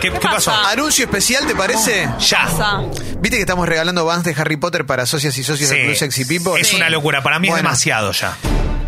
¿Qué, qué pasó? Anuncio especial, ¿te parece? Ya. Pasa. ¿Viste que estamos regalando vans de Harry Potter para socias y socios Sí. del Club Sexy People? Es Sí. una locura. Para mí es demasiado ya.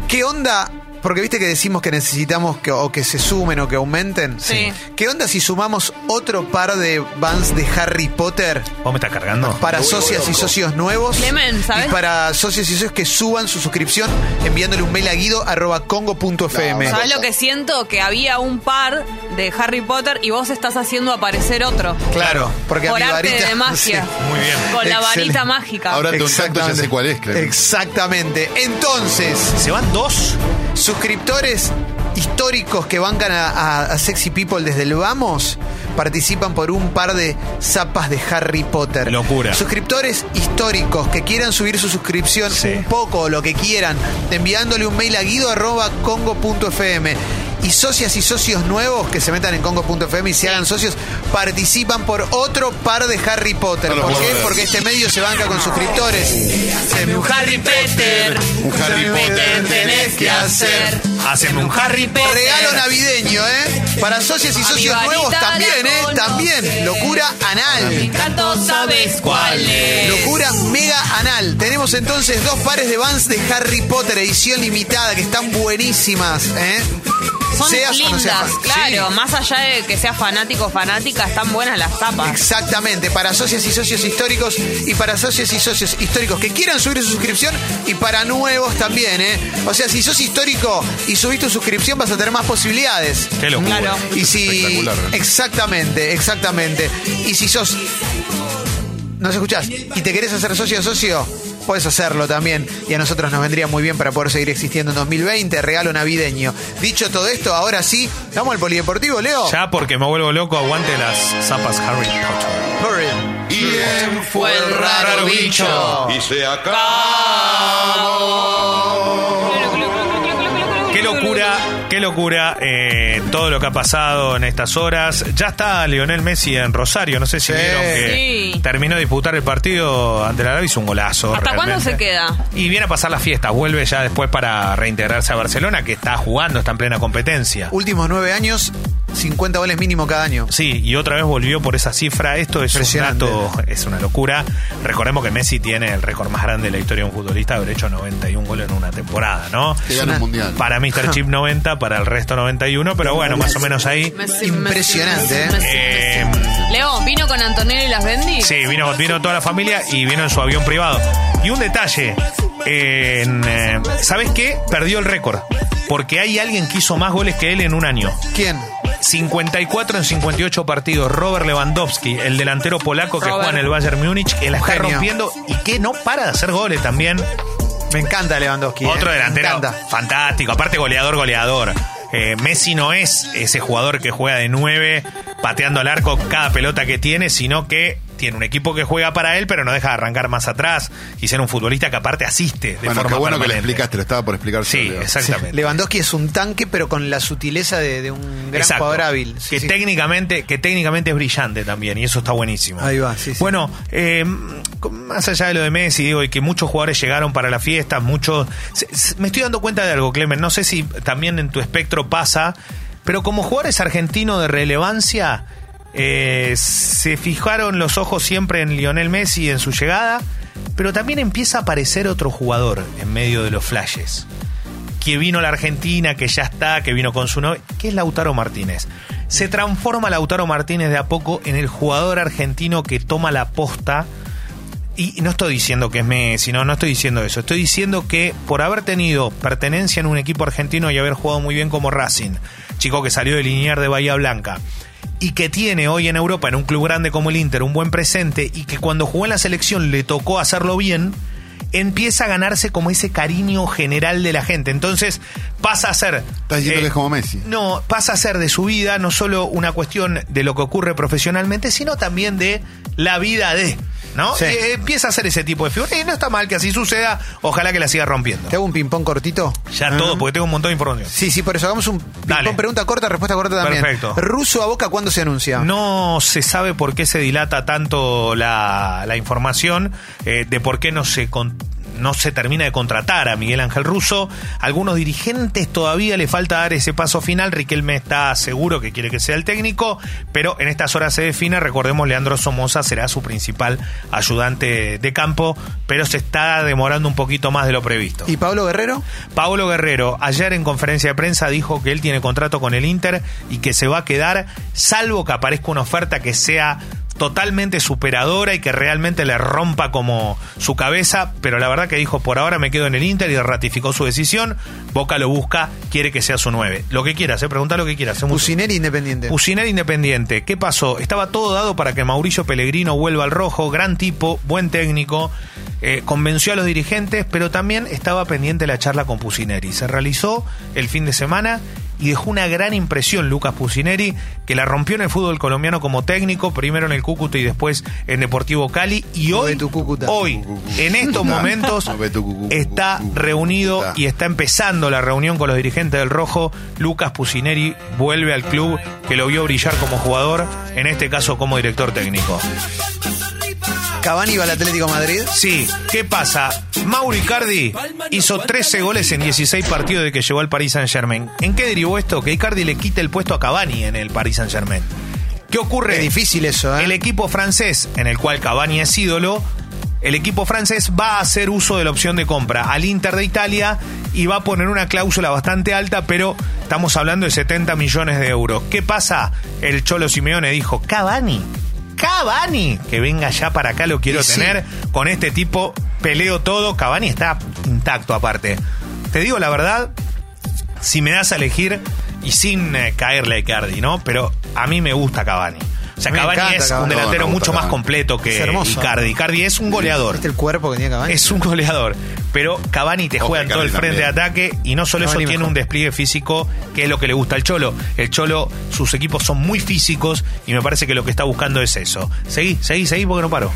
¿Qué onda? Porque viste que decimos que necesitamos que, o que se sumen o que aumenten. Sí. ¿Qué onda si sumamos otro par de vans de Harry Potter ¿Vos me estás cargando? para socias y socios nuevos? Clemen, ¿sabes? Y para socios y socios que suban su suscripción enviándole un mail a guido arroba congo.fm. ¿Sabes lo que siento? Que había un par de Harry Potter y vos estás haciendo aparecer otro. Claro, porque a Por mi arte varita. de magia. Sí. Muy bien. Con la varita mágica. Ahora tu contacto ya sé cuál es, creo. Exactamente. Entonces, ¿Se van dos? Suscriptores históricos que bancan a, a- a Sexy People desde el Vamos participan por un par de zapas de Harry Potter. Locura. Suscriptores históricos que quieran subir su suscripción Sí. un poco o lo que quieran, enviándole un mail a guido.congo.fm. Y socias y socios nuevos que se metan en congo.fm y se hagan socios, participan por otro par de Harry Potter. No ¿Por qué? ver. Porque este medio se banca con suscriptores. Haceme un Harry Potter. Un Harry Potter tenés que hacer. Haceme un Harry Potter. Regalo navideño, ¿eh? Para socios y socios nuevos también, ¿eh? También. Locura anal. encanto sabes cuál es. Locura mega anal. Tenemos entonces dos pares de Vans de Harry Potter, edición limitada, que están buenísimas, ¿eh? Son Seas o no lindas, seas claro. Sí. Más allá de que seas fanático o fanática, están buenas las tapas. Exactamente, para socios y socios históricos y para socios y socios históricos que quieran subir su suscripción y para nuevos también, ¿eh? O sea, si sos histórico y subís tu suscripción vas a tener más posibilidades. Qué locura. Claro. Y si. Espectacular. Exactamente, exactamente. Y si sos. ¿Nos escuchás? Y te querés hacer socio o socio, puedes hacerlo también. Y a nosotros nos vendría muy bien para poder seguir existiendo en 2020. Regalo navideño. Dicho todo esto, ahora sí, vamos al polideportivo, Leo. Ya porque me vuelvo loco, aguante las zapas Harry Potter. Hurry. ¿Quién fue el raro bicho? Y se acabó. Qué locura, qué locura eh, todo lo que ha pasado en estas horas. Ya está Lionel Messi en Rosario, no sé si Sí. vieron que Sí. terminó de disputar el partido ante la Arabia, hizo un golazo. ¿Hasta cuándo realmente. se queda? Y viene a pasar las fiestas, vuelve ya después para reintegrarse a Barcelona, que está jugando, está en plena competencia. Últimos nueve años, 50 goles mínimo cada año. Sí, y otra vez volvió por esa cifra. Esto es un Impresionante. dato, es una locura. Recordemos que Messi tiene el récord más grande de la historia de un futbolista, haber hecho 91 goles en una temporada, ¿no? Que gana un mundial. Para Mr. Chip 90, para el resto 91, pero bueno, más o menos ahí. Messi, Impresionante, Messi, ¿eh? Messi, Eh, ¿vino con Antonio y las Bendy? Sí, vino, vino toda la familia y vino en su avión privado. Y un detalle, en, eh, ¿sabes qué? Perdió el récord. Porque hay alguien que hizo más goles que él en un año. ¿Quién? 54 en 58 partidos. Robert Lewandowski, el delantero polaco que Robert. juega en el Bayern Múnich, que la está Genio. rompiendo y que no para de hacer goles también. Me encanta Lewandowski. ¿eh? Otro Me delantero fantástico, aparte goleador, goleador. Eh, Messi no es ese jugador que juega de 9 pateando al arco cada pelota que tiene, sino que tiene un equipo que juega para él, pero no deja de arrancar más atrás y ser un futbolista que aparte asiste de Bueno, forma qué bueno que le permanente. explicaste, lo estaba por explicar. Sí, Leo. exactamente. Lewandowski es un tanque, pero con la sutileza de, de un gran Exacto. jugador hábil. Sí, que sí. técnicamente que técnicamente es brillante también y eso está buenísimo Ahí va, sí, sí. bueno eh, más allá de lo de Messi digo y que muchos jugadores llegaron para la fiesta muchos me estoy dando cuenta de algo Clemen no sé si también en tu espectro pasa pero como jugadores argentinos de relevancia eh, se fijaron los ojos siempre en Lionel Messi en su llegada pero también empieza a aparecer otro jugador en medio de los flashes que vino a la Argentina, que ya está, que vino con su novia, que es Lautaro Martínez. Se transforma Lautaro Martínez de a poco en el jugador argentino que toma la posta. Y no estoy diciendo que es Messi, no, no estoy diciendo eso. Estoy diciendo que por haber tenido pertenencia en un equipo argentino y haber jugado muy bien como Racing, chico que salió de Linier de Bahía Blanca, y que tiene hoy en Europa, en un club grande como el Inter, un buen presente, y que cuando jugó en la selección le tocó hacerlo bien, empieza a ganarse como ese cariño general de la gente. Entonces pasa a ser... Estás diciendo eh, que es como Messi. no, pasa a ser de su vida no solo una cuestión de lo que ocurre profesionalmente, sino también de la vida de. ¿No? Sí. Y, eh, empieza a ser ese tipo de figura. Y no está mal que así suceda. Ojalá que la siga rompiendo. ¿Te hago un ping-pong cortito? Ya todo, porque tengo un montón de información. Sí, sí, por eso hagamos un ping-pong pregunta corta, respuesta corta también. Perfecto. ¿Ruso a boca cuándo se anuncia? No se sabe por qué se dilata tanto la, la información, eh, de por qué no se, con- no se termina de contratar a Miguel Ángel Russo. Algunos dirigentes todavía le falta dar ese paso final. Riquelme está seguro que quiere que sea el técnico, pero en estas horas se define. Recordemos, Leandro Somoza será su principal ayudante de campo, pero se está demorando un poquito más de lo previsto. ¿Y Pablo Guerrero? Pablo Guerrero ayer en conferencia de prensa dijo que él tiene contrato con el Inter y que se va a quedar salvo que aparezca una oferta que sea totalmente superadora y que realmente le rompa como su cabeza, pero la verdad que dijo, por ahora me quedo en el Inter y ratificó su decisión, Boca lo busca, quiere que sea su 9. Lo que quieras, eh, pregunta lo que quieras. Pusineri Independiente. Pusineri Independiente. ¿Qué pasó? Estaba todo dado para que Mauricio Pellegrino vuelva al rojo, gran tipo, buen técnico, eh, convenció a los dirigentes, pero también estaba pendiente la charla con Pusineri. Se realizó el fin de semana y dejó una gran impresión Lucas Pusineri, que la rompió en el fútbol colombiano como técnico, primero en el Cúcuta y después en Deportivo Cali. Y hoy, hoy, en estos momentos, está reunido y está empezando la reunión con los dirigentes del Rojo. Lucas Pusineri vuelve al club que lo vio brillar como jugador, en este caso como director técnico. Cavani va al Atlético de Madrid. Sí, ¿qué pasa? Mauro Icardi hizo 13 goles en 16 partidos de que llegó al Paris Saint Germain. ¿En qué derivó esto? Que Icardi le quita el puesto a Cavani en el Paris Saint Germain. ¿Qué ocurre? Es difícil eso, ¿eh? El equipo francés, en el cual Cavani es ídolo, el equipo francés va a hacer uso de la opción de compra al Inter de Italia y va a poner una cláusula bastante alta, pero estamos hablando de 70 millones de euros. ¿Qué pasa? El Cholo Simeone dijo, Cavani, Cavani, que venga ya para acá, lo quiero sí. tener. Con este tipo peleo todo. Cavani está intacto aparte. Te digo la verdad, si me das a elegir y sin eh, caerle a Icardi, ¿no? Pero a mí me gusta Cavani. O sea, Me Cavani encanta es Cavani. un delantero No, mucho más completo que. Icardi. Icardi es un goleador. ¿Viste el cuerpo que tenía Cavani? Es un goleador, pero Cavani te juega en todo el frente de ataque y no solo eso tiene mejor. un despliegue físico que es lo que le gusta al Cholo. El Cholo, sus equipos son muy físicos y me parece que lo que está buscando es eso. Seguí, seguí, seguí porque no paro.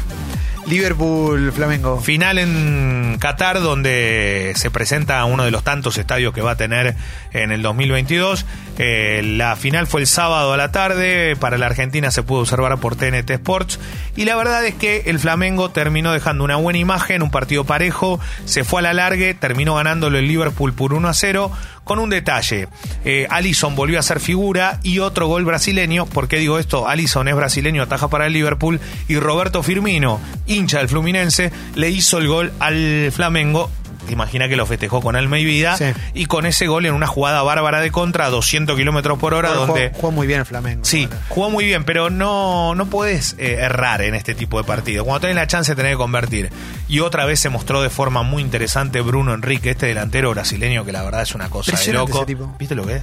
Liverpool, Flamengo. Final en Qatar, donde se presenta uno de los tantos estadios que va a tener en el 2022. Eh, la final fue el sábado a la tarde. Para la Argentina se pudo observar por TNT Sports. Y la verdad es que el Flamengo terminó dejando una buena imagen, un partido parejo. Se fue a la largue, terminó ganándolo el Liverpool por 1 a 0. Con un detalle, eh, Allison volvió a ser figura y otro gol brasileño. ¿Por qué digo esto? Allison es brasileño, ataja para el Liverpool y Roberto Firmino, hincha del Fluminense, le hizo el gol al Flamengo. Imagina que lo festejó con alma y vida. Sí. Y con ese gol en una jugada bárbara de contra a 200 kilómetros por hora, Jugó- donde. jugó muy bien el Flamengo. Sí, jugó muy bien, pero no, no puedes eh, errar en este tipo de partidos. Cuando tenés la chance de tener que convertir. Y otra vez se mostró de forma muy interesante Bruno Enrique, este delantero brasileño que la verdad es una cosa de loco. ese tipo. ¿Viste lo que es?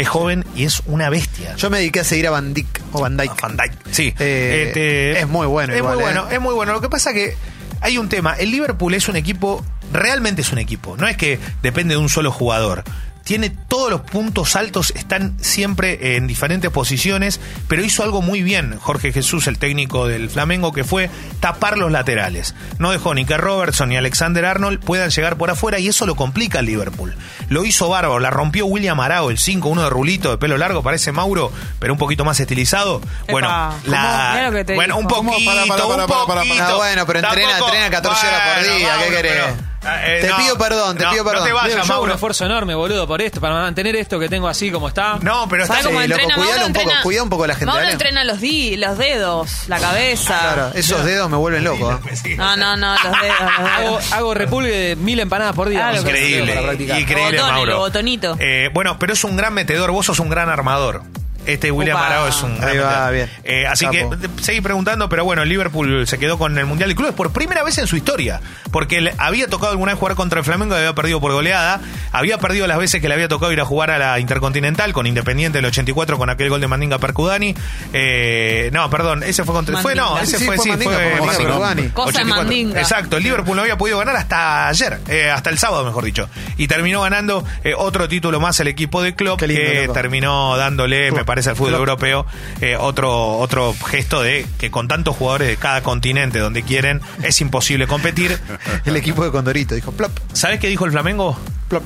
Es joven y es una bestia. Yo me dediqué a seguir a Van Dijk o Van Dijk. Van Dijk, sí. Eh, Este, es muy bueno Es igual, muy ¿eh? bueno, es muy bueno. Lo que pasa que hay un tema. El Liverpool es un equipo, realmente es un equipo. No es que depende de un solo jugador. Tiene todos los puntos altos, están siempre en diferentes posiciones, pero hizo algo muy bien Jorge Jesús, el técnico del Flamengo, que fue tapar los laterales. No dejó ni que Robertson ni Alexander Arnold puedan llegar por afuera y eso lo complica al Liverpool. Lo hizo bárbaro, la rompió William Arao, el 5, uno de rulito, de pelo largo, parece Mauro, pero un poquito más estilizado. Bueno, la, bueno, un poquito. Para, para, para, un para, para, poquito. Ah, bueno, pero entrena- Tampoco- entrena 14 horas por Bueno, día, ¿qué Mauro, querés? pero, eh, Te pido perdón, te no, pido No perdón. te vayas, Yo hago un esfuerzo enorme, boludo, por esto, para mantener esto que tengo así como está. No, pero está ¿Sabes cómo Sí, loco, cuidalo Mauro un poco, un poco a la gente, Mauro dale. entrena los, di, los dedos, la cabeza. Claro, esos dedos me vuelven loco. ¿eh? No, no, no, los dedos. Los Hago, dedos. hago repulgue de mil empanadas por día. Claro Increíble, para practicar. increíble, Mauro. botonito. Eh, bueno, pero es un gran metedor, vos sos un gran armador. Este William. Arao es un gran Ahí va, metedor. bien. Eh, así Capo. que seguí preguntando, pero bueno, el Liverpool se quedó con el Mundial de Clubes por primera vez en su historia. Porque le había tocado alguna vez jugar contra el Flamengo y había perdido por goleada. Había perdido las veces que le había tocado ir a jugar a la Intercontinental con Independiente del 84 con aquel gol de Mandinga Percudani. Eh, no, perdón, ese fue contra. Fue, no, ese Sí, fue, fue sí, Mandinga, fue fue Mandinga Mandinga. Percudani. Cosa de 84. Mandinga. Exacto, el Liverpool no había podido ganar hasta ayer, eh, hasta el sábado, mejor dicho. Y terminó ganando eh, otro título más el equipo de Klopp, lindo, que loco. terminó dándole, me parece, al fútbol europeo eh, otro, otro gesto de que con tantos jugadores de cada continente donde quieren, es imposible competir. El equipo de Condorito dijo plop, ¿Sabes qué dijo el Flamengo? plop.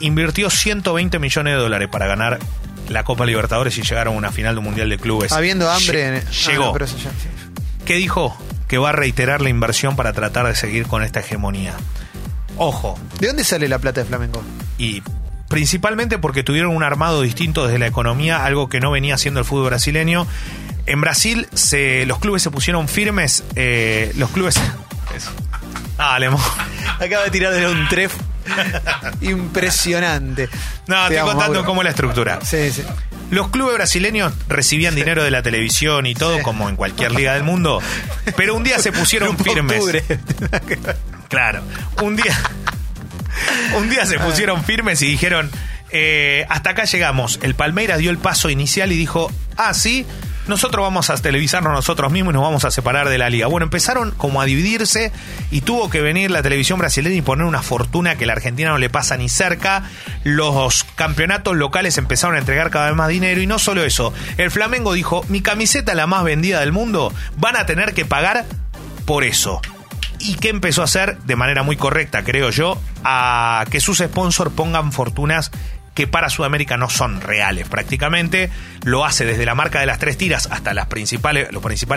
Invirtió 120 millones de dólares para ganar la Copa Libertadores y llegar a una final de un Mundial de Clubes. Habiendo hambre. Lle- en- ah, Llegó. no, pero eso ya, sí. ¿Qué dijo? Que va a reiterar la inversión para tratar de seguir con esta hegemonía. Ojo, ¿De dónde sale la plata de Flamengo? y principalmente porque tuvieron un armado distinto desde la economía, algo que no venía haciendo el fútbol brasileño. En Brasil se, los clubes se pusieron firmes, eh, los clubes... Eso. Dale, mo. Acaba de tirar de un tref impresionante. No, Te estoy contando Mauro. cómo es la estructura. Sí, sí. Los clubes brasileños recibían dinero de la televisión y todo, como en cualquier liga del mundo, pero un día se pusieron firmes. Claro, un día, un día se pusieron firmes y dijeron, eh, hasta acá llegamos. El Palmeiras dio el paso inicial y dijo, ah, sí, nosotros vamos a televisarnos nosotros mismos y nos vamos a separar de la liga. Bueno, empezaron como a dividirse y tuvo que venir la televisión brasileña y poner una fortuna que la Argentina no le pasa ni cerca. Los campeonatos locales empezaron a entregar cada vez más dinero y no solo eso. El Flamengo dijo, mi camiseta la más vendida del mundo, van a tener que pagar por eso. ¿Y qué empezó a hacer de manera muy correcta, creo yo? A que sus sponsors pongan fortunas que para Sudamérica no son reales prácticamente. Lo hace desde la marca de las tres tiras hasta los principales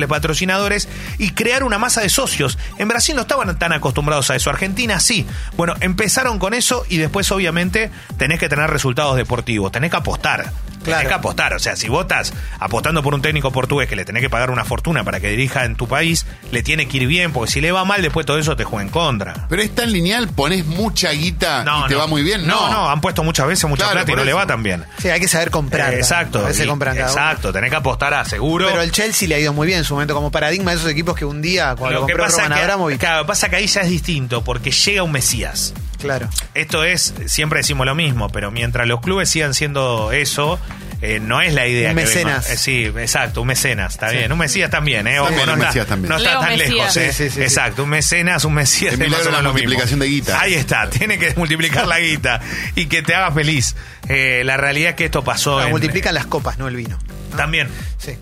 patrocinadores y crear una masa de socios. En Brasil no estaban tan acostumbrados a eso. Argentina sí. Bueno, empezaron con eso y después obviamente tenés que tener resultados deportivos. Tenés que apostar. Tenés Claro. que apostar. O sea, si vos estás apostando por un técnico portugués que le tenés que pagar una fortuna para que dirija en tu país, le tiene que ir bien, porque si le va mal, después todo eso te juega en contra. Pero es tan lineal, pones mucha guita y te va muy bien. No, no, han puesto muchas veces mucha Claro, plata y no le va tan bien. Sí, hay que saber comprar. Eh, exacto. A veces y- compran cada uno. exacto, tenés que apostar a seguro. Pero el Chelsea le ha ido muy bien en su momento como paradigma de esos equipos que un día, cuando Lo que compró pasa Roman que, Abramovich. claro, pasa que ahí ya es distinto, porque llega un Mesías. Claro. Esto es, siempre decimos lo mismo, pero mientras los clubes sigan siendo eso, eh, no es la idea Un que mecenas. eh, sí, exacto, un mecenas, está bien. Un Mesías también, ¿eh? Ojo, no un está, Mesías también. no está Leo tan Mesías. lejos, ¿eh? Sí, sí, sí, exacto, un mecenas, un Mesías El milagro de la mismo. multiplicación de guita. Ahí está, tiene que multiplicar la guita y que te haga feliz. Eh, la realidad es que esto pasó en- multiplican las copas, no el vino. También. Sí.